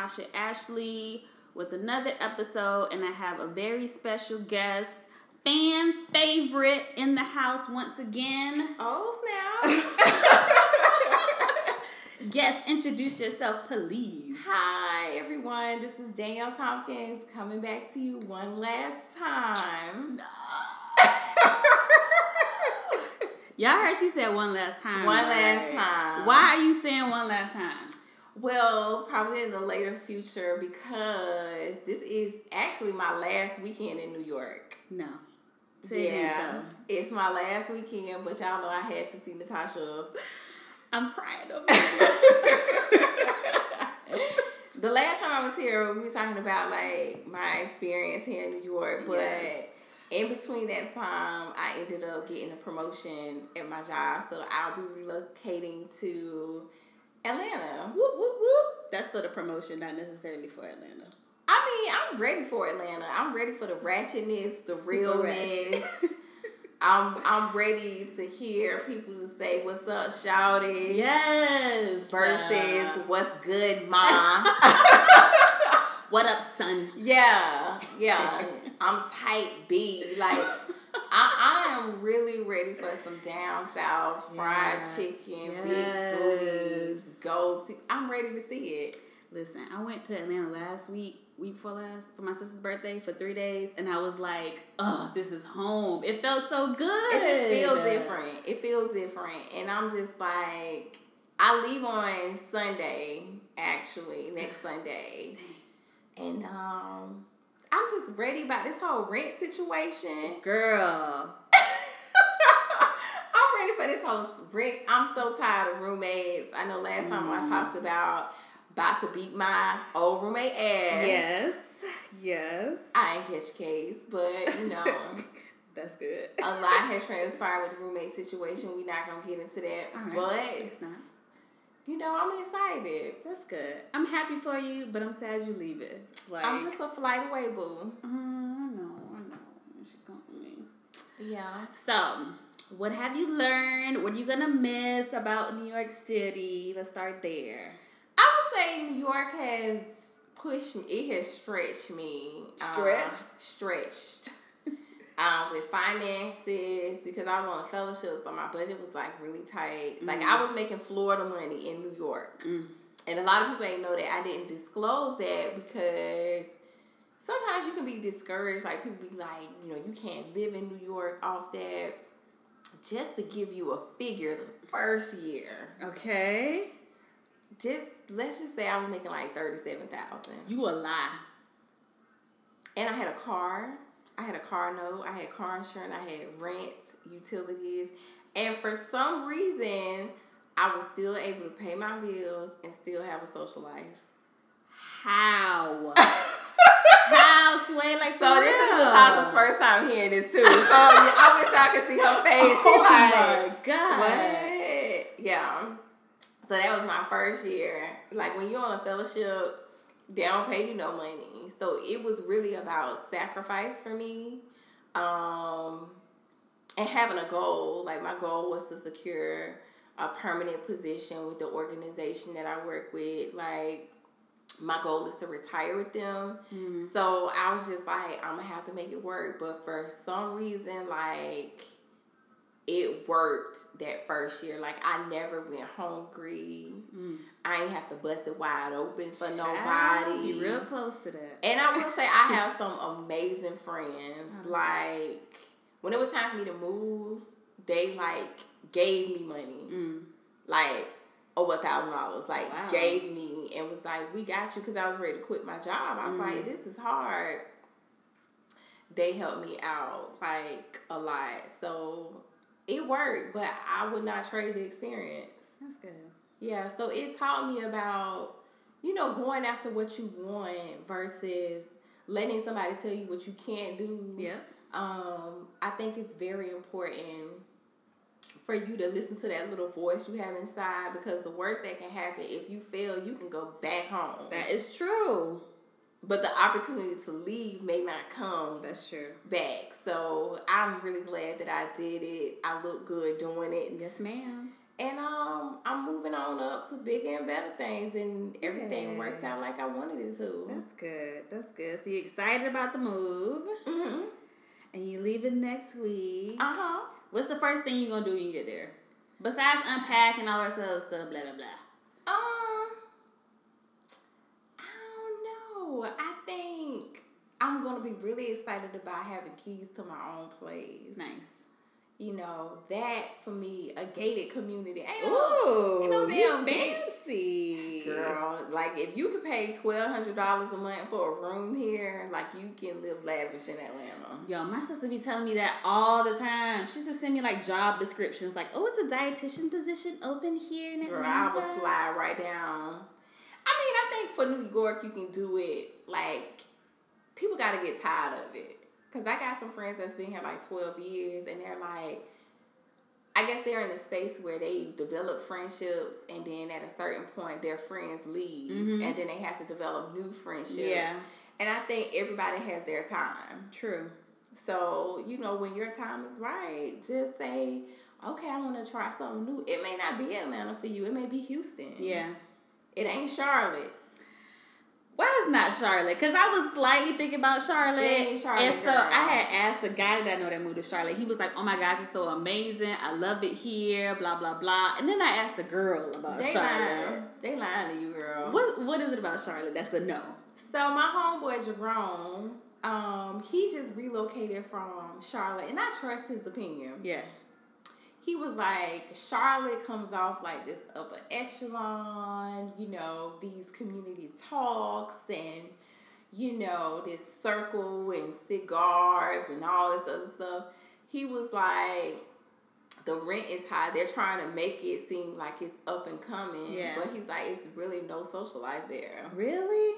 Comment Stamp. I'm here, Natasha Ashley, with another episode, and I have a very special guest, fan favorite in the house once again. Oh, snap. yes, introduce yourself, please. Hi, everyone. This is Danielle Tompkins coming back to you one last time. No. Y'all heard she said one last time. One right? last time. Why are you saying one last time? Well, probably in the later future because this is actually my last weekend in New York. No. Yeah, so. it's my last weekend, but y'all know I had to see Natasha. I'm crying over The last time I was here, we were talking about like my experience here in New York, but yes in between that time, I ended up getting a promotion at my job, so I'll be relocating to Atlanta. Whoop whoop whoop. That's for the promotion, not necessarily for Atlanta. I mean, I'm ready for Atlanta. I'm ready for the ratchetness, the Super realness. I'm I'm ready to hear people to say what's up, shouty. Yes. Versus uh, what's good, ma. what up, son? Yeah, yeah. I'm type B. Like I, I am really ready for some down south fried yeah. chicken, yes. big booties, gold. I'm ready to see it. Listen, I went to Atlanta last week, week before last, for my sister's birthday for three days, and I was like, "Oh, this is home." It felt so good. It just feels different. It feels different, and I'm just like, I leave on Sunday, actually, next Sunday, and um I'm just ready about this whole rent situation. Girl. I'm ready for this whole rent. I'm so tired of roommates. I know last time mm. I talked about about to beat my old roommate ass. Yes. Yes. I ain't catch case, but you know. That's good. a lot has transpired with the roommate situation. We're not gonna get into that. Right. But it's not you know, I'm excited. That's good. I'm happy for you, but I'm sad you leave it. Like I'm just a flight away, boo. Uh, I know, I know. She got me. Yeah. So, what have you learned? What are you gonna miss about New York City? Let's start there. I would say New York has pushed me. It has stretched me. Stretched. Uh, stretched um, with finances because I was on a fellowship, so my budget was like really tight. Mm-hmm. Like I was making Florida money in New York, mm. and a lot of people ain't know that I didn't disclose that because sometimes you can be discouraged. Like people be like, you know, you can't live in New York off that. Just to give you a figure, the first year, okay. Just let's just say I was making like thirty seven thousand. You a lie. And I had a car. I had a car note, I had car insurance, I had rent, utilities, and for some reason, I was still able to pay my bills and still have a social life. How? How sway like so? This real? is Natasha's first time hearing this too. So I wish y'all could see her face. She oh like, my god, what? Yeah. So that was my first year. Like when you're on a fellowship, they don't pay you no money. So it was really about sacrifice for me. Um, and having a goal. Like my goal was to secure a permanent position with the organization that I work with. Like my goal is to retire with them. Mm-hmm. So I was just like, I'm gonna have to make it work. But for some reason, like it worked that first year. Like I never went hungry. Mm. I ain't have to bust it wide open for Child, nobody. You real close to that. And I will say I have some amazing friends. Oh. Like when it was time for me to move, they like gave me money. Mm. Like over a thousand dollars. Like wow. gave me and was like, "We got you," because I was ready to quit my job. I was mm. like, "This is hard." They helped me out like a lot. So it worked, but I would not trade the experience. That's good. Yeah, so it taught me about, you know, going after what you want versus letting somebody tell you what you can't do. Yeah. Um, I think it's very important for you to listen to that little voice you have inside because the worst that can happen if you fail, you can go back home. That is true but the opportunity to leave may not come that's true back so i'm really glad that i did it i look good doing it yes ma'am And um, I'm moving on up to bigger and better things, and everything Yeah. worked out like I wanted it to. That's good. That's good. So you're excited about the move, Mm-hmm. and you leaving next week. Uh huh. What's the first thing you're gonna do when you get there? Besides unpack and all that other stuff, blah blah blah. Um, I don't know. I think I'm gonna be really excited about having keys to my own place. Nice. You know that for me, a gated community. Ain't no- Ooh, ain't no damn fancy. Girl, like if you could pay twelve hundred dollars a month for a room here, like you can live lavish in Atlanta. Yo, my sister be telling me that all the time. She used to send me like job descriptions, like, "Oh, it's a dietitian position open here in Atlanta. Girl, Atlanta." I would slide right down. I mean, I think for New York, you can do it. Like, people got to get tired of it. Because I got some friends that's been here like 12 years, and they're like, I guess they're in a space where they develop friendships, and then at a certain point, their friends leave, Mhm. and then they have to develop new friendships. Yeah. And I think everybody has their time. True. So, you know, when your time is right, just say, okay, I want to try something new. It may not be Atlanta for you, it may be Houston. Yeah. It ain't Charlotte. Why is not Charlotte? Because I was slightly thinking about Charlotte. Charlotte, and so girl. I had asked the guy that I know that moved to Charlotte. He was like, oh my gosh, it's so amazing. I love it here, blah, blah, blah. And then I asked the girl about They Charlotte. lying. They lying to you, girl. What, what is it about Charlotte that's a no? So my homeboy Jerome, um, he just relocated from Charlotte, and I trust his opinion. Yeah. He was like, Charlotte comes off like this upper echelon, you know, these community talks and you know, this circle and cigars and all this other stuff. He was like, the rent is high. They're trying to make it seem like it's up and coming. Yeah. But he's like, it's really no social life there. Really?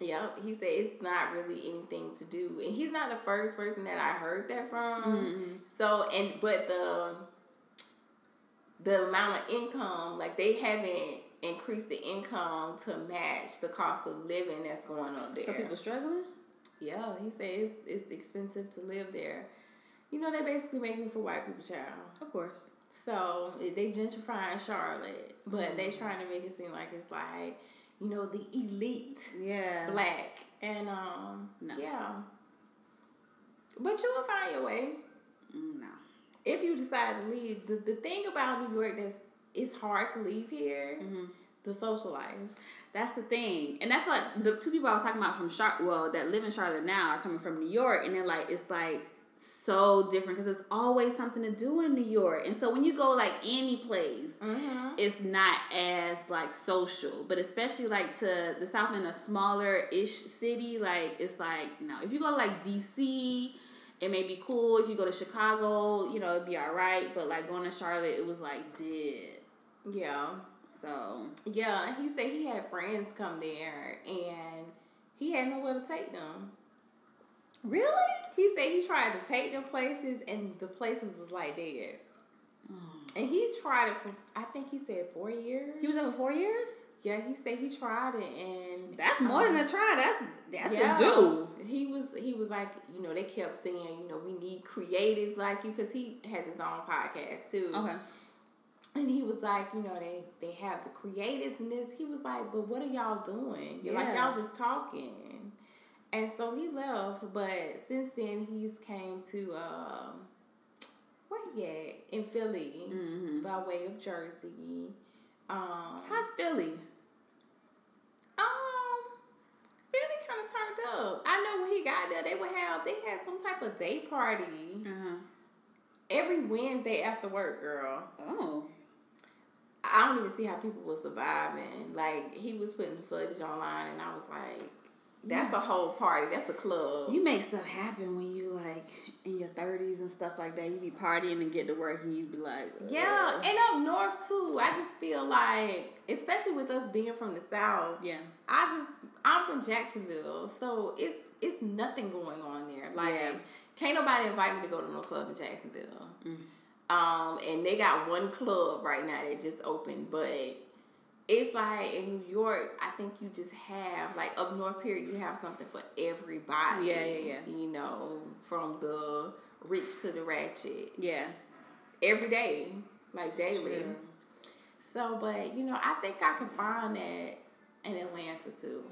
Yep. He said it's not really anything to do. And he's not the first person that I heard that from. Mhm. So and but the the amount of income, like they haven't increased the income to match the cost of living that's going on there. So people struggling? Yeah, he said it's it's expensive to live there. You know, they're basically making it for white people, child. Of course. So they gentrifying Charlotte, but they Mm. trying to make it seem like it's like, you know, the elite Yeah. black. And um No. yeah. But you will find your way. No. If you decide to leave. The the thing about New York that's it's hard to leave here, Mhm. the social life. That's the thing, and that's what the two people I was talking about from Char- well that live in Charlotte now are coming from New York, and they're like it's like so different because there's always something to do in New York, and so when you go like any place, Mm-hmm. it's not as like social, but especially like to the south in a smaller ish city, like it's like no, if you go to like DC. It may be cool if you go to Chicago, you know, it'd be all right. But like going to Charlotte, it was like dead. Yeah. So Yeah, he said he had friends come there and he had nowhere to take them. really, He said he tried to take them places and the places was like dead. Mm. And he's tried it for I think he said four years. he was there for four years. Yeah, he said he tried it and That's more than a try. That's that's yeah, a do. He was he was like, you know, they kept saying, you know, we need creatives like you because he has his own podcast too. Okay. And he was like, you know, they they have the creatives in this. He was like, but what are y'all doing? You're like y'all just talking. And so he left, but since then he's came to um where he at? In Philly Mm-hmm. by way of Jersey. Um How's Philly? um Philly kind of turned up. I know when he got there, they would have they had some type of day party Uh-huh. every Wednesday after work, girl. Oh. I don't even see how people were surviving. Like he was putting footage online, and I was like, "That's the whole party. That's a club." You make stuff happen when you like in your thirties and stuff like that. You be partying and get to work and you be like, yeah, and up north too. I just feel like, especially with us being from the south, yeah. I just I'm from Jacksonville, so it's it's nothing going on there. Like, Yeah. can't nobody invite me to go to no club in Jacksonville. Mm. Um, and they got one club right now that just opened, but it's like in New York, I think you just have like up north here, you have something for everybody. Yeah, yeah, yeah. You know, from the rich to the ratchet Yeah. every day. like daily. So, but you know, I think I can find that in Atlanta too.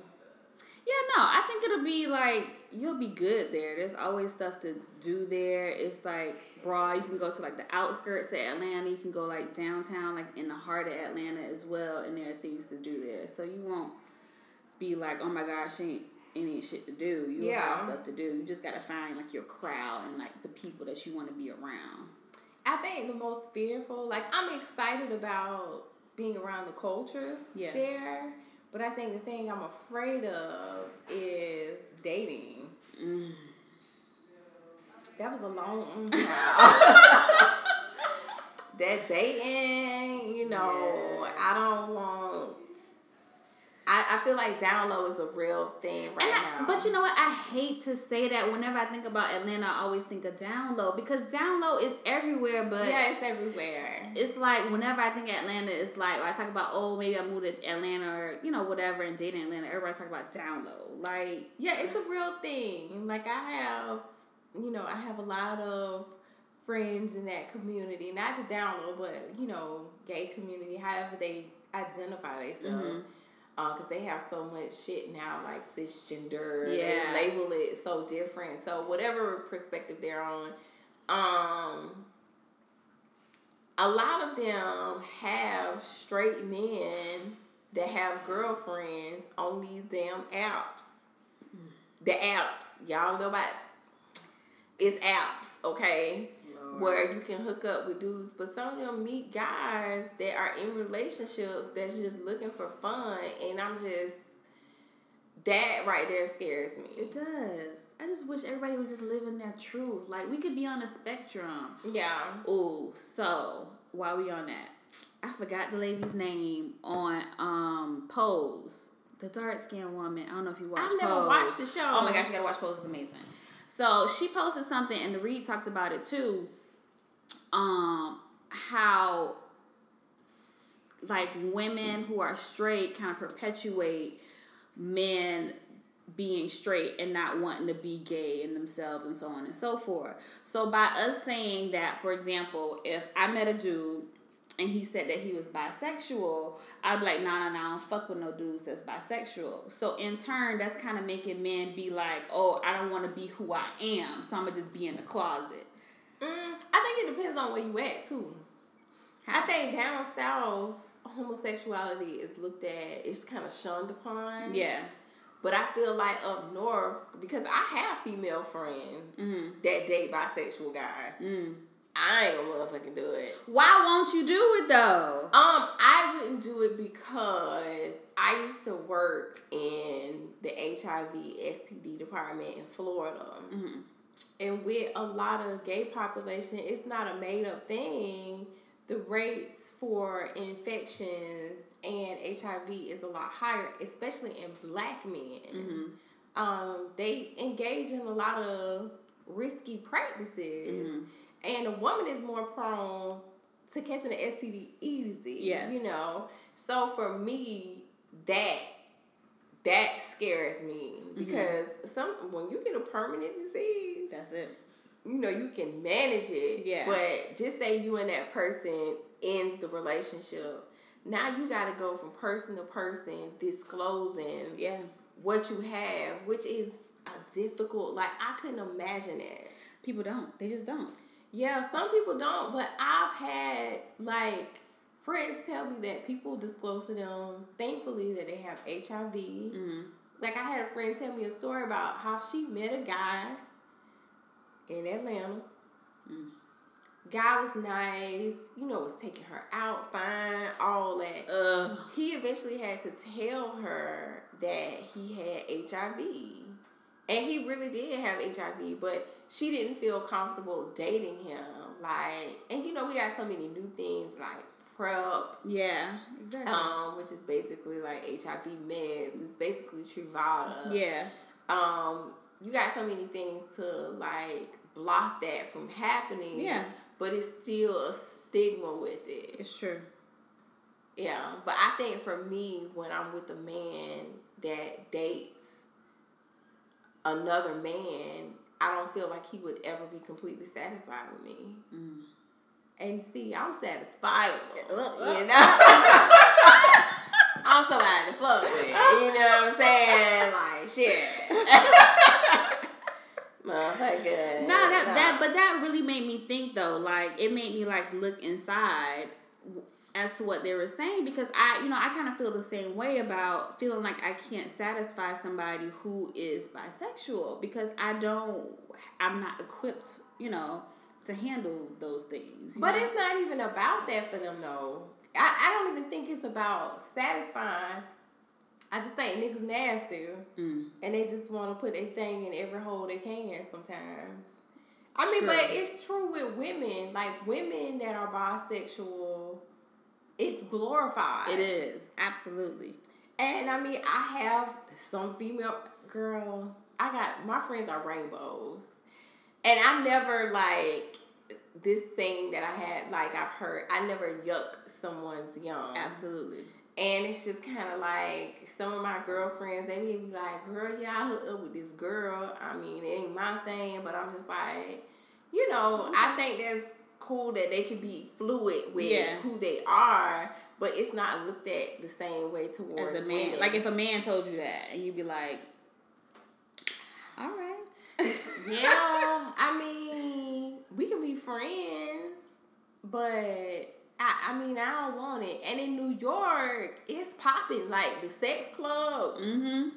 Yeah, no, I think it'll be like you'll be good there. There's always stuff to do there. It's like broad. You can go to like the outskirts of Atlanta. You can go like downtown, like in the heart of Atlanta as well. And there are things to do there, so you won't be like, oh my gosh, ain't any shit to do. You Yeah. have stuff to do. You just gotta find like your crowd and like the people that you want to be around. I think the most fearful, like I'm excited about being around the culture Yeah. there, but I think the thing I'm afraid of is dating. Mm. That was a long. mm, that dating, you know, Yeah. I don't want. I, I feel like down low is a real thing right And I- now. but you know what? I hate to say that. Whenever I think about Atlanta, I always think of down low because down low is everywhere. But yeah, it's everywhere. it's like whenever I think Atlanta, it's like I talk about oh maybe I moved to Atlanta or you know whatever and dating Atlanta. Everybody's talking about down low. Like Yeah, it's a real thing. Like I have, you know, I have a lot of friends in that community, not the down low, but you know, gay community, however they identify themselves. Mhm. Because they have so much shit now, like cisgender. Yeah. They label it so different. So whatever perspective they're on, um, a lot of them have straight men that have girlfriends on these damn apps. The apps, y'all know about. It's apps, okay where you can hook up with dudes, but some of them meet guys that are in relationships that's just looking for fun, and I'm just that right there scares me. it does. I just wish everybody was just living their truth. Like we could be on a spectrum. Yeah, Ooh, so while we on that, I forgot the lady's name on um Pose. The dark skinned woman. I don't know if you watched I've never Pose. watched the show. Oh my gosh, you gotta watch Pose. It's amazing. So she posted something, and the Read talked about it too. Um, how like women who are straight kind of perpetuate men being straight and not wanting to be gay in themselves and so on and so forth. So by us saying that, for example, if I met a dude and he said that he was bisexual, I'd be like, nah, nah, nah, I don't fuck with no dudes that's bisexual. So in turn, that's kind of making men be like, oh, I don't want to be who I am, so I'm gonna just be in the closet. Mm, I think it depends on where you at too. I think down south, homosexuality is looked at, it's kind of shunned upon. Yeah. But I feel like up north, because I have female friends Mhm. that date bisexual guys. Mm. I ain't gonna motherfucking do it. Why won't you do it though? Um, I wouldn't do it because I used to work in the HIV STD department in Florida. Mhm. And with a lot of gay population, it's not a made up thing. The rates for infections and HIV is a lot higher, especially in black men. Mhm. Um, they engage in a lot of risky practices. Mhm. And a woman is more prone to catching the STD easy. Yes. You know? So for me, that that scares me because some when you get a permanent disease, That's it. you know you can manage it. Yeah. But just say you and that person ends the relationship. Now you got to go from person to person disclosing Yeah. what you have, which is a difficult. Like I couldn't imagine it. People don't. They just don't. Yeah, some people don't, but I've had like friends tell me that people disclose to them, thankfully, that they have HIV. Mm-hmm. Like I had a friend tell me a story about how she met a guy in Atlanta. Mm. Guy was nice, you know, was taking her out fine, all that. Ugh. He eventually had to tell her that he had HIV. And he really did have HIV, but she didn't feel comfortable dating him. Like, and you know, we got so many new things like PrEP, Yeah. Exactly. um, which is basically like HIV meds. It's basically Truvada. yeah. Um, you got so many things to like block that from happening. Yeah. But it's still a stigma with it. It's true. Yeah, but I think for me, when I'm with a man that dates another man, I don't feel like he would ever be completely satisfied with me. Mm. And see, I'm satisfied. You know? I'm so somebody to fuck with. You know what I'm saying? Like, shit. Motherfucker. Nah, that, that, but that really made me think though. Like, it made me like look inside as to what they were saying because I, you know, I kind of feel the same way about feeling like I can't satisfy somebody who is bisexual because I don't, I'm not equipped, you know, to handle those things. But know? it's not even about that for them though. I, I don't even think it's about satisfying. I just think niggas nasty. Mm. And they just want to put their thing in every hole they can sometimes. I mean, but it's true with women. Like, women that are bisexual, it's glorified. It is absolutely. And I mean, I have some female girl. I got my friends are rainbows, and I never like this thing that I had. Like I've heard, I never yuck someone's yum. Absolutely. And it's just kind of like some of my girlfriends, they may be like, girl, yeah, I hooked up with this girl. I mean, it ain't my thing, but I'm just like, you know, I mm-hmm. think that's cool that they can be fluid with Yeah. who they are, but it's not looked at the same way towards As a man, women. like if a man told you that and you'd be like, all right. Yeah, I mean, we can be friends, but I, I mean, I don't want it. And in New York, it's popping like the sex clubs. mm-hmm.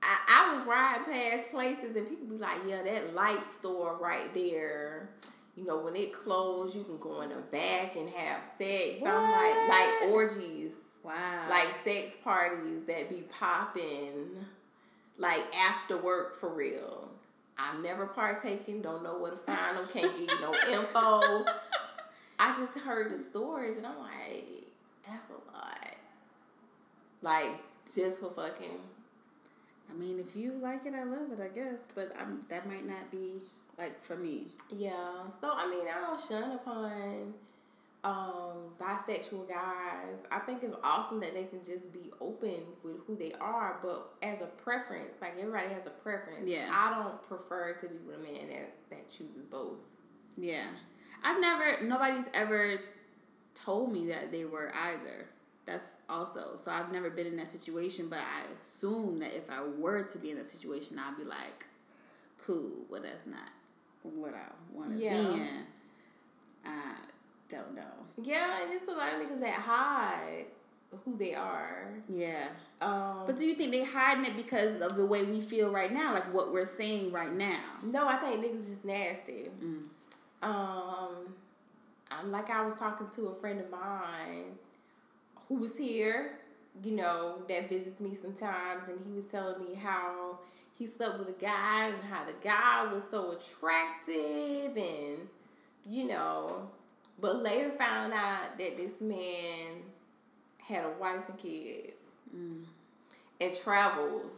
I, I was riding past places and people be like, yeah, that light store right there. You know, when it closed, you can go in the back and have sex. So I'm like, like orgies, Wow. like sex parties that be popping, like after work for real. I've never partaken, don't know where to find them, can't give you no info. I just heard the stories and I'm like, that's a lot. Like, just for fucking. I mean, if you like it, I love it, I guess. But I'm, that might not be like for me. Yeah. So I mean, I don't shun upon um bisexual guys. I think it's awesome that they can just be open with who they are, but as a preference, like everybody has a preference. Yeah. I don't prefer to be with a man that that chooses both. Yeah. I've never, nobody's ever told me that they were either. That's also, so I've never been in that situation, but I assume that if I were to be in that situation, I'd be like, cool, but that's not what I want to Yeah. be in. I don't know. Yeah, and it's a lot of niggas that hide who they are. Yeah. Um, But do you think they hiding it because of the way we feel right now, like what we're saying right now? No, I think niggas just nasty. Mm. Um, I'm like I was talking to a friend of mine who was here, you know, that visits me sometimes, and he was telling me how he slept with a guy and how the guy was so attractive, and you know, but later found out that this man had a wife and kids Mm. and travels.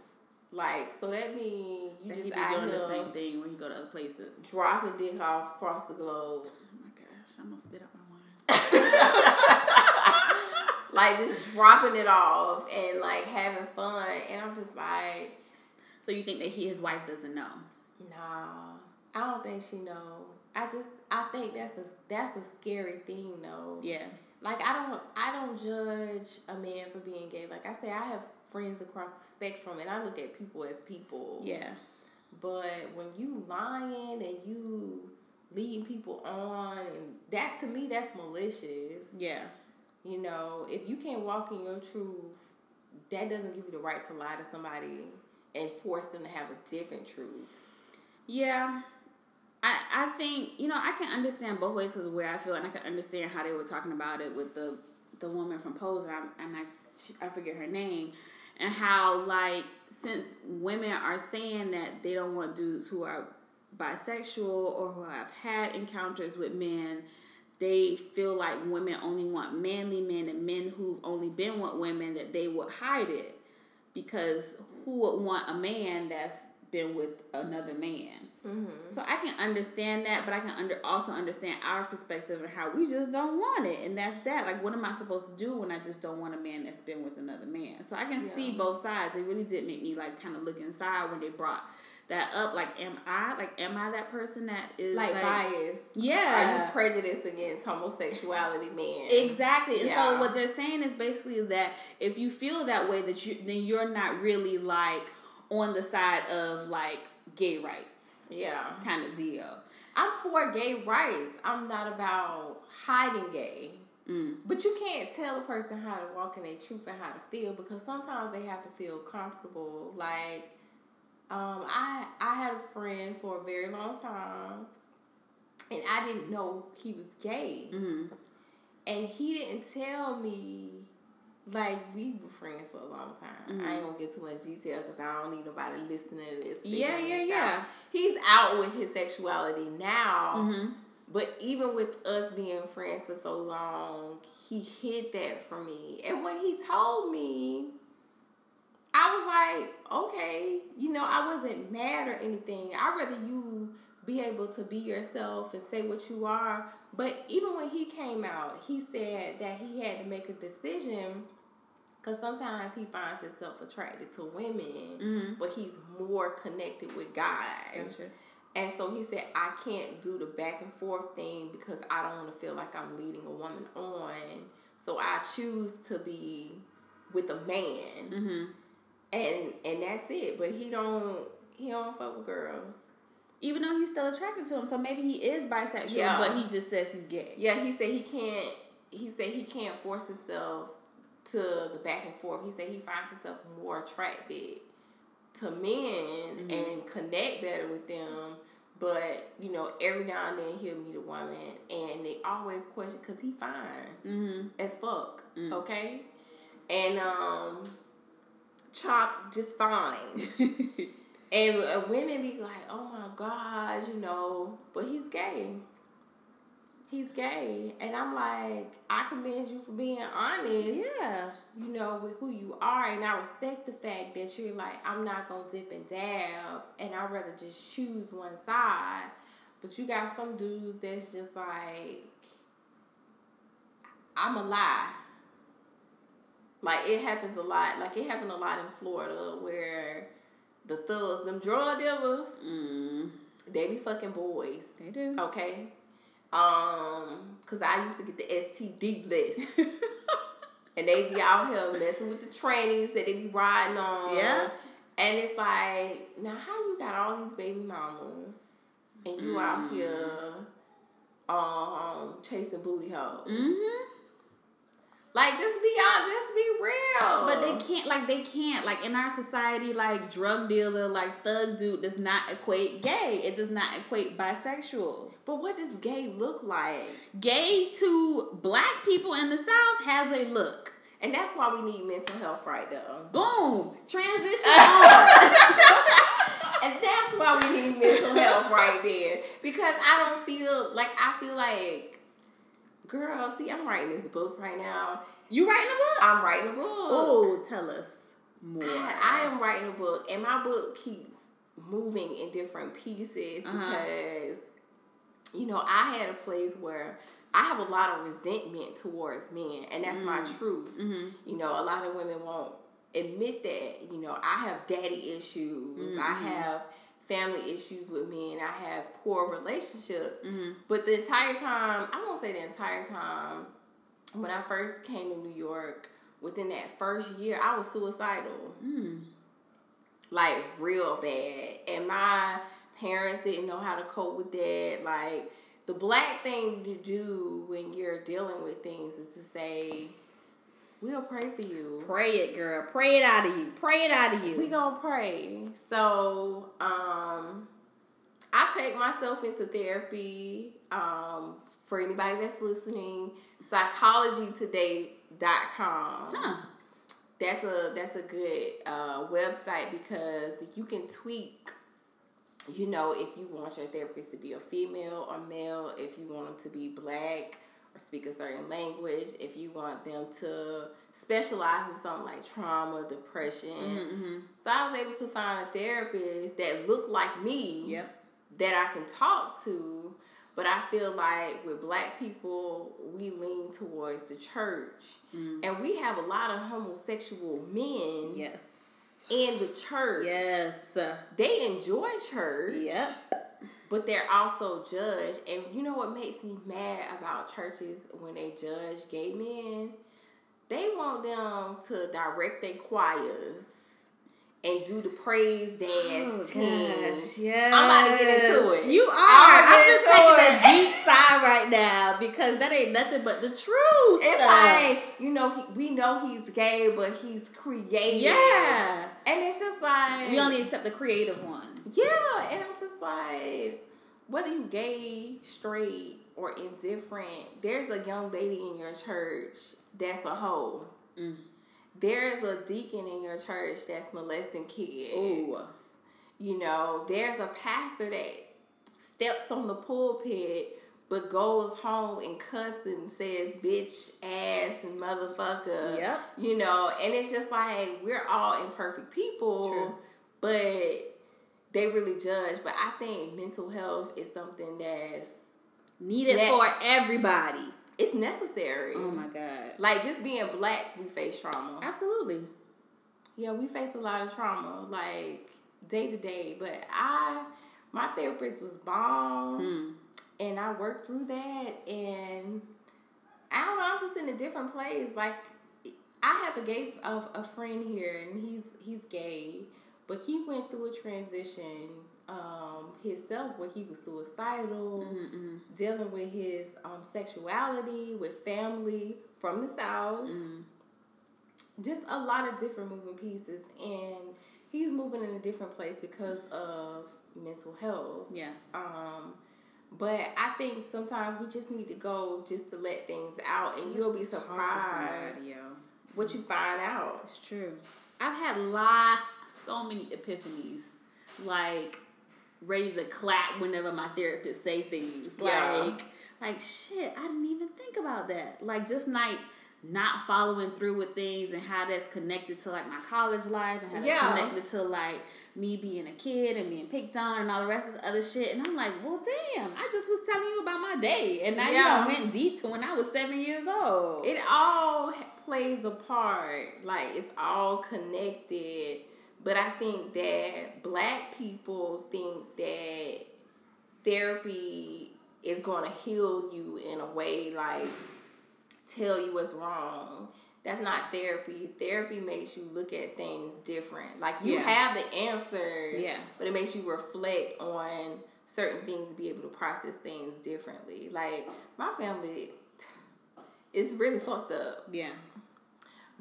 Like, so that means you That just he be doing the same thing when you go to other places. dropping dick off across the globe. Oh my gosh, I'm gonna spit out my wine. like just dropping it off and like having fun and I'm just like So you think that he his wife doesn't know? nah I don't think she know I just I think that's a that's a scary thing though Yeah. like I don't I don't judge a man for being gay like I say I have friends across the spectrum and I look at people as people Yeah. but when you lying and you leading people on and that to me that's malicious Yeah. You know, if you can't walk in your truth, that doesn't give you the right to lie to somebody and force them to have a different truth. Yeah. I, I think, you know, I can understand both ways because of where I feel, and I can understand how they were talking about it with the the woman from Pose, and I, and I, she, I forget her name, and how, like, since women are saying that they don't want dudes who are bisexual or who have had encounters with men, they feel like women only want manly men and men who've only been with women that they would hide it. Because who would want a man that's been with another man so i can understand that but i can under also understand our perspective and how we just don't want it and that's that like what am i supposed to do when i just don't want a man that's been with another man so i can see both sides it really did make me like kind of look inside when they brought that up like am i like am i that person that is Like, bias. Yeah. Are you prejudiced against homosexuality men? Exactly. And Yeah. so what they're saying is basically that if you feel that way that you then you're not really like on the side of like gay rights Yeah. kind of deal. I'm for gay rights. I'm not about hiding gay. Mm. But you can't tell a person how to walk in their truth and how to feel because sometimes they have to feel comfortable. Like, um, I I had a friend for a very long time, and I didn't know he was gay, hmm and he didn't tell me. Like we were friends for a long time. I ain't gonna get too much detail because I don't need nobody listening to this. Yeah, yeah, this yeah. out. He's out with his sexuality now. hmm But even with us being friends for so long, he hid that from me. And when he told me, I was like, okay, you know, I wasn't mad or anything. I'd rather you be able to be yourself and say what you are. But even when he came out, he said that he had to make a decision because sometimes he finds himself attracted to women, Mhm. but he's more connected with guys. Gotcha. And so he said, I can't do the back and forth thing because I don't want to feel like I'm leading a woman on. So I choose to be with a man. hmm And and that's it. But he don't he don't fuck with girls. Even though he's still attracted to him, so maybe he is bisexual, Yeah. but he just says he's gay. Yeah, he said he can't he said he can't force himself to the back and forth. He said he finds himself more attracted to men and connect better with them. But you know, every now and then he'll meet a woman, and they always question because he fine hmm as fuck, okay, and um, chop just fine. And uh, women be like, oh my God, you know, but he's gay. He's gay. And I'm like, I commend you for being honest, yeah. you know, with who you are. And I respect the fact that you're like, I'm not going to dip and dab. And I'd rather just choose one side. But you got some dudes that's just like, I'm a lie. Like, it happens a lot. Like, it happened a lot in Florida where the thugs, them drug dealers, Mm. they be fucking boys. They do. Okay. Um, cause I used to get the STD list. and they be out here messing with the trannies that they be riding on. Yeah. And it's like, now how you got all these baby mamas and you Mm. out here um chasing booty hoes. hmm Like just be honest, just be real. But they can't, like, they can't, like, in our society, like, drug dealer, like, thug dude does not equate gay. It does not equate bisexual. But what does gay look like? Gay to black people in the South has a look. And that's why we need mental health right there. Boom! Transition on. And that's why we need mental health right there. Because I don't feel like I feel like girl, see I'm writing this book right now. You writing a book? I'm writing a book. Oh, tell us more. I, I am writing a book and my book keeps moving in different pieces Uh-huh. because you know, I had a place where I have a lot of resentment towards men, and that's my mm-hmm. truth. Mm-hmm. You know, a lot of women won't admit that. You know, I have daddy issues. Mm-hmm. I have family issues with me and I have poor relationships. Mm-hmm. But the entire time, I won't say the entire time, when I first came to New York, within that first year, I was suicidal. Mm. Like, real bad. And my parents didn't know how to cope with that. Like, the black thing to do when you're dealing with things is to say, we'll pray for you. Pray it, girl. Pray it out of you. Pray it out of you. We gonna pray. So, um, I checked myself into therapy. Um, for anybody that's listening, psychologytoday.com. Huh. That's a that's a good uh, website because you can tweak. You know, if you want your therapist to be a female or male, if you want them to be black speak a certain language, if you want them to specialize in something like trauma, depression. Mm-hmm, So I was able to find a therapist that looked like me Yep. that I can talk to. But I feel like with black people, we lean towards the church. And we have a lot of homosexual men Yes. in the church. Yes. They enjoy church. Yep. But they're also judged. And you know what makes me mad about churches when they judge gay men? They want them to direct their choirs and do the praise dance Oh, gosh, yes. I'm about to get into it. You are. I'm I'm, just taking a deep sigh right now because that ain't nothing but the truth. It's Uh, like you know he, we know he's gay, but he's creative. Yeah. and it's just like We only accept the creative ones. yeah, and I'm like whether you gay, straight, or indifferent, there's a young lady in your church that's a hoe. Mm. There's a deacon in your church that's molesting kids. Ooh. You know, there's a pastor that steps on the pulpit but goes home and cusses and says bitch ass and motherfucker. Yep. You know, and it's just like we're all imperfect people, True. but they really judge. But I think mental health is something that's Needed That- for everybody. it's necessary. Oh my God. Like just being black, we face trauma. Absolutely. Yeah, we face a lot of trauma, like day to day. But I, my therapist was bomb, Hmm. and I worked through that. And I don't know, I'm just in a different place. Like I have a gay a, a friend here, and he's he's gay, but he went through a transition um himself where he was suicidal Mm-mm. dealing with his um sexuality with family from the south Mm. just a lot of different moving pieces and he's moving in a different place because of mental health Yeah. um but I think sometimes we just need to go just to let things out, and you'll be surprised somebody, yo. what you find out. It's true. I've had lot, so many epiphanies, like ready to clap whenever my therapist say things. Yeah. Like, like shit, I didn't even think about that. Like just like not following through with things and how that's connected to like my college life and how that's Yeah. connected to like me being a kid and being picked on and all the rest of the other shit. And I'm like, well, damn, I just was telling you about my day, and now Yeah. you went deep to when I was seven years old. It all plays a part. Like it's all connected. But I think that black people think that therapy is going to heal you in a way like tell you what's wrong. That's not therapy. Therapy makes you look at things different. Like you Yeah. have the answers, Yeah. but it makes you reflect on certain things to be able to process things differently. Like my family is really fucked up. yeah.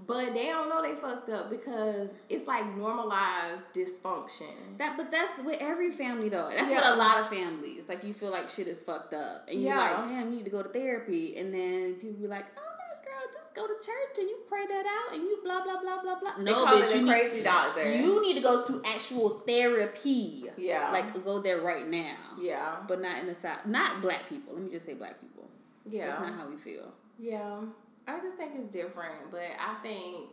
But they don't know they fucked up because it's like normalized dysfunction. That, but that's with every family though. That's Yeah. with a lot of families. Like you feel like shit is fucked up, and you're Yeah. like, damn, you need to go to therapy, and then people be like, oh girl, just go to church and you pray that out, and you blah blah blah blah blah. No, bitch, you a need, crazy doctor. you need to go to actual therapy. Yeah. like go there right now. yeah. But not in the south. Not black people. Let me just say black people. Yeah. That's not how we feel. Yeah, I just think it's different, but I think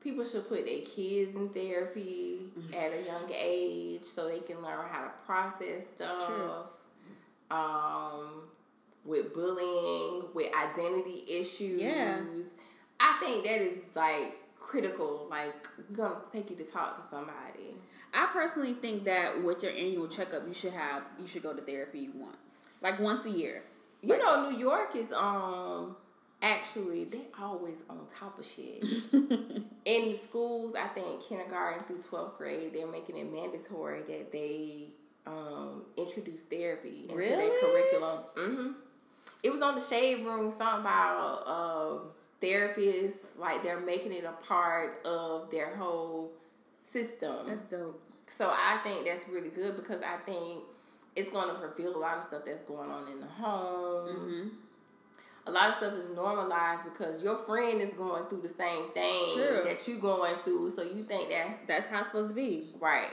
people should put their kids in therapy at a young age so they can learn how to process stuff. Um, with bullying, with identity issues. Yeah. I think that is like critical. Like we're gonna take you to talk to somebody. I personally think that with your annual checkup, you should have you should go to therapy once, like once a year. You Like- know, New York is um actually they always on top of shit. in the schools, I think kindergarten through twelfth grade, they're making it mandatory that they um, introduce therapy into their Really? curriculum. hmm It was on the shade room something about um, therapists, like they're making it a part of their whole system. That's dope. So I think that's really good because I think it's going to reveal a lot of stuff that's going on in the home. Mm-hmm. A lot of stuff is normalized because your friend is going through the same thing True. that you're going through. So you think that's That's how it's supposed to be. right.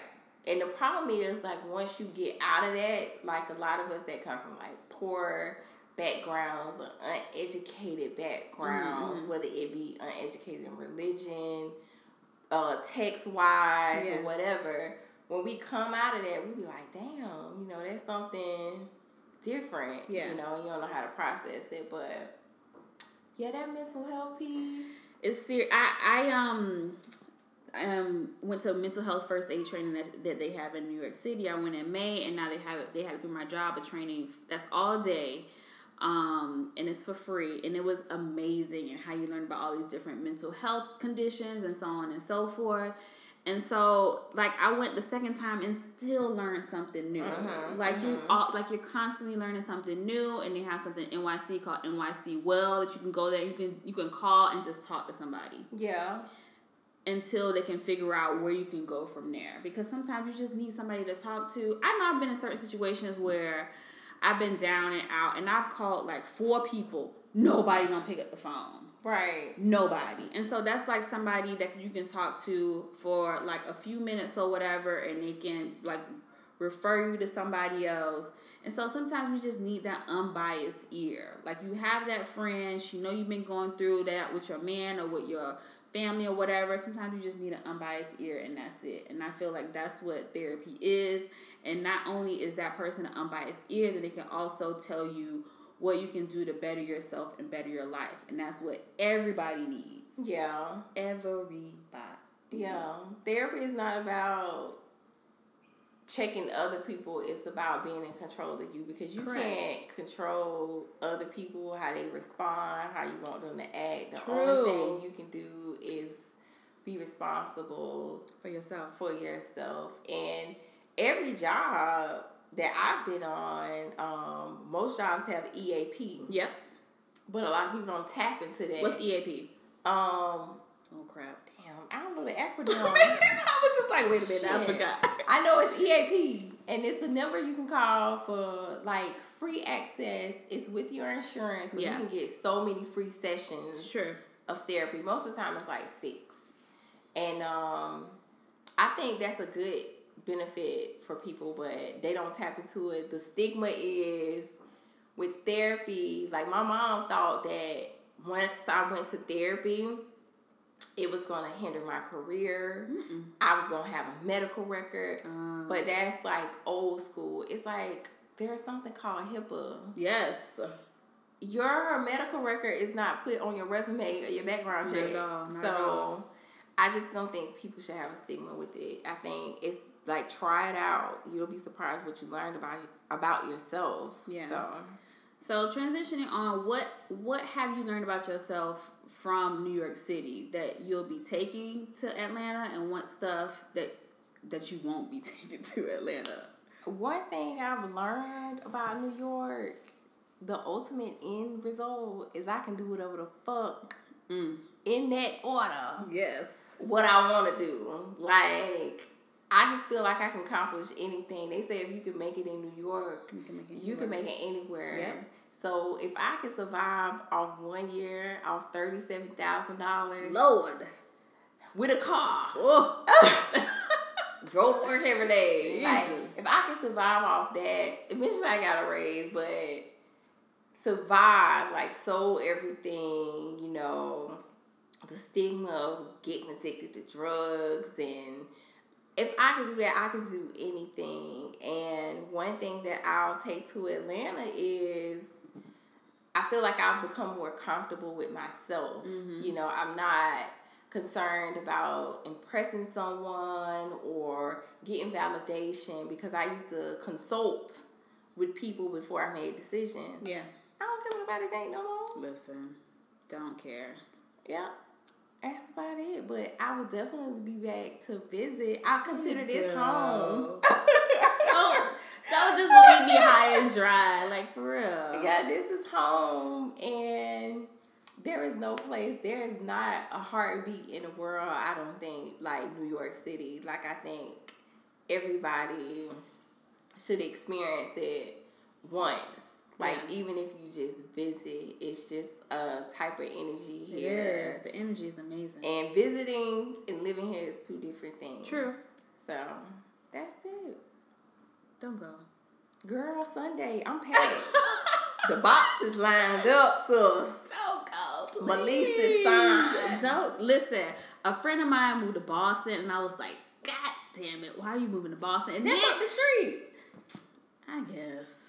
And the problem is like once you get out of that, like a lot of us that come from like poor backgrounds or uneducated backgrounds, Mm-hmm. whether it be uneducated in religion, uh, text wise Yeah. or whatever. When we come out of that, we be like, damn, you know, that's something different. Yeah. You know, you don't know how to process it, but yeah, that mental health piece. It's serious. I I um um went to mental health first aid training that, that they have in New York City. I went in May, and now they have it. They had it through my job a training that's all day, um, and it's for free. And it was amazing, and how you learn about all these different mental health conditions and so on and so forth. And so, like, I went the second time and still learned something new. Mm-hmm, like you, mm-hmm. all, like you're constantly learning something new, and they have something NYC called NYC Well that you can go there. You can you can call and just talk to somebody Yeah. until they can figure out where you can go from there. Because sometimes you just need somebody to talk to. I know I've been in certain situations where I've been down and out, and I've called like four people. Nobody gonna pick up the phone. Right. Nobody. And so that's like somebody that you can talk to for like a few minutes or whatever, and they can like refer you to somebody else. And so sometimes we just need that unbiased ear. Like you have that friend, you know you've been going through that with your man or with your family or whatever. Sometimes you just need an unbiased ear and that's it. And I feel like that's what therapy is. And not only is that person an unbiased ear, that they can also tell you what you can do to better yourself and better your life. And that's what everybody needs. Yeah. Everybody. Yeah. Therapy is not about checking other people. It's about being in control of you because you Correct. can't control other people, how they respond, how you want them to act. The True. only thing you can do is be responsible For yourself. for yourself. And every job that I've been on, um, most jobs have EAP, Yep. but a lot of people don't tap into that. What's EAP? um? Oh crap. Damn, I don't know the acronym. I was just like, wait a minute, I forgot. I know it's EAP, and it's the number you can call for like free access. It's with your insurance, where Yeah. you can get so many free sessions Sure. of therapy. Most of the time, it's like six, and um, I think that's a good benefit for people, but they don't tap into it. The stigma is with therapy. Like my mom thought that once I went to therapy, it was going to hinder my career. I was going to have a medical record. Um, but that's like old school. It's like there's something called HIPAA. Yes. Your medical record is not put on your resume or your background check. all, so. I just don't think people should have a stigma with it. I think it's like try it out. You'll be surprised what you learned about about yourself. Yeah. So So transitioning on, what what have you learned about yourself from New York City that you'll be taking to Atlanta, and what stuff that that you won't be taking to Atlanta? One thing I've learned about New York, the ultimate end result is I can do whatever the fuck mm. in that order Yes. what I want to do. Like, I just feel like I can accomplish anything. They say if you can make it in New York, You can make it you can anywhere. make it anywhere. So if I can survive off one year, off thirty seven thousand dollars Lord. with a car, Oh. drove to work every day. Like if I can survive off that, eventually I got a raise, but survive like sold everything, you know, the stigma of getting addicted to drugs and if I could do that, I could do anything. And one thing that I'll take to Atlanta is I feel like I've become more comfortable with myself. Mm-hmm. You know, I'm not concerned about impressing someone or getting validation because I used to consult with people before I made decisions. Yeah. I don't care what nobody think no more. Listen, don't care. Yeah. That's about it. But I will definitely be back to visit. I consider this home. don't, don't just leave me high and dry, like for real. Yeah, this is home and there is no place, there is not a heartbeat in the world, I don't think, like New York City. Like I think everybody should experience it once. Like Yeah. even if you just visit, it's just a type of energy here. Yes, The energy is amazing. And visiting and living here is two different things. True. So that's it. Don't go. Girl, Sunday, I'm packed. the box is lined up, sis. Don't go. Is signed. Don't listen. A friend of mine moved to Boston, and I was like, God damn it, why are you moving to Boston? And then That's up the street. I guess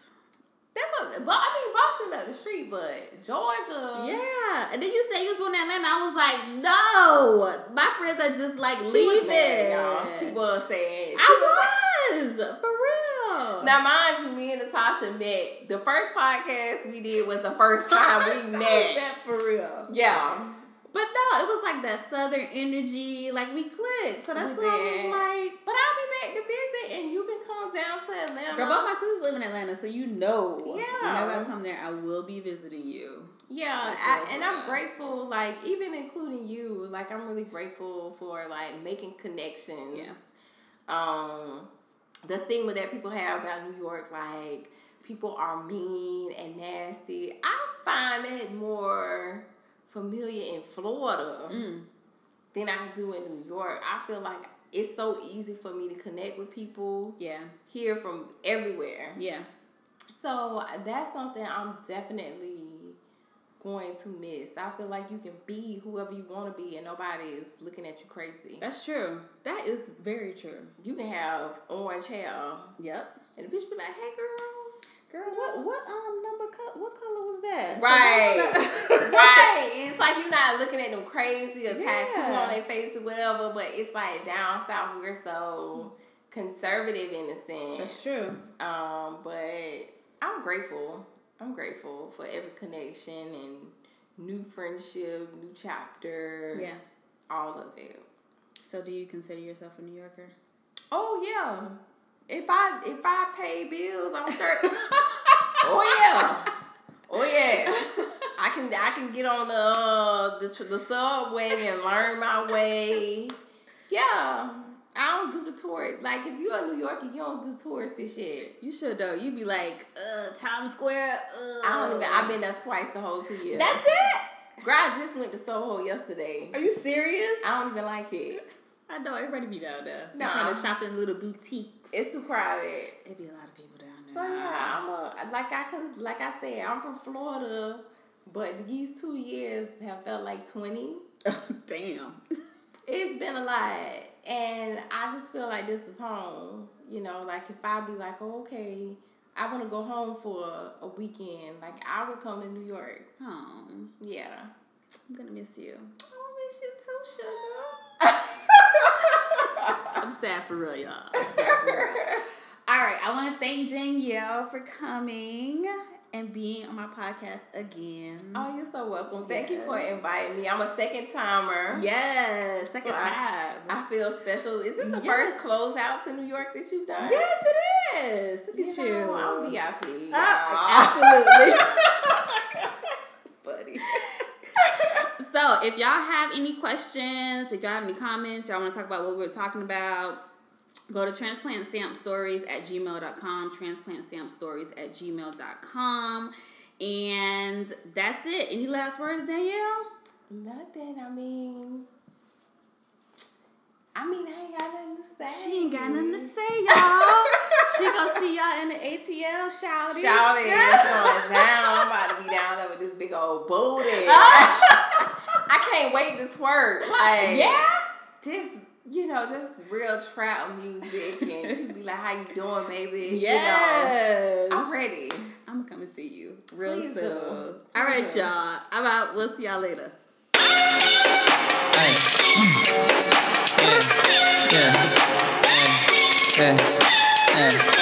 That's a, but I mean Boston up the street, but Georgia. Yeah, and then you say you was born in Atlanta. I was like, no, my friends are just like She leaving. was mad, y'all. She was sad. She I was for real. Now, mind you, me and Natasha met. The first podcast we did was the first time we met. That for real. Yeah. But no, it was like that southern energy. Like we clicked. So that's We why I did. was like. But I'll be back to visit, and you can come down to Atlanta. Girl, both my sisters live in Atlanta, so you know. Yeah. Whenever I come there, I will be visiting you. Yeah, Like, I, and I'm grateful, like even including you, like I'm really grateful for like making connections. Yeah. Um, the stigma that people have about New York, like people are mean and nasty. I find it more familiar in Florida Mm. than I do in New York. I feel like it's so easy for me to connect with people Yeah. here from everywhere. Yeah. So that's something I'm definitely going to miss. I feel like you can be whoever you want to be, and nobody is looking at you crazy. That's true. That is very true. You can have orange hair, Yep. and the bitch be like, "Hey, girl." Girl, what what um number co- what color was that? Right, right. It's like you're not looking at them crazy or tattoo Yeah. on their face or whatever, but it's like down south we're so conservative in a sense. That's true. Um, but I'm grateful. I'm grateful for every connection and new friendship, new chapter. Yeah. all of it. So do you consider yourself a New Yorker? Oh yeah. If I if I pay bills, I'm sure. oh yeah. Oh yeah. I can I can get on the uh, the the subway and learn my way. Yeah. I don't do the tour. Like if you're a New Yorker, you don't do touristy shit. You should though. You'd be like, uh, Times Square. Uh. I don't even. I've been there twice the whole two years. That's it. Girl, I just went to Soho yesterday. Are you serious? I don't even like it. I know everybody be down there. They Nah. trying to shop in little boutiques. It's too crowded. It'd be a lot of people down there. So yeah, I'm a like I cause like I said, I'm from Florida, but these two years have felt like twenty. Damn. It's been a lot, and I just feel like this is home. You know, like if I be like, oh, okay, I want to go home for a, a weekend, like I would come to New York. Oh, Yeah. I'm gonna miss you. I miss you too, sugar. I'm sad for real, y'all. I'm sad for real. All right, I want to thank Danielle for coming and being on my podcast again. Oh, you're so welcome. Thank you for inviting me. I'm a second timer. Yes, second So time. I feel special. Is this the Yes. first closeout to New York that you've done? yes, it is. Look at You you. know, I'm VIP. Ah, absolutely. Buddy. So, if y'all have any questions, if y'all have any comments, y'all want to talk about what we were talking about, go to transplantstampstories at gmail.com, transplantstampstories at gmail.com. And that's it. Any last words, Danielle? Nothing. I mean, I mean, I ain't got nothing to say. She ain't got nothing to say, y'all. she gonna see y'all in the ATL shouting. Shout it, it's going down. I'm about to be down there with this big old booty. I can't wait to twerk. Like, Yeah? just you know, just real trap music, and people be like, "How you doing, baby?" Yes. You know, I'm ready. I'm going to come and see you real Please soon. do. All right, Please do. y'all. I'm out. We'll see y'all later. Ay. Mm. Yeah. Yeah. Yeah. Yeah. Yeah. Yeah.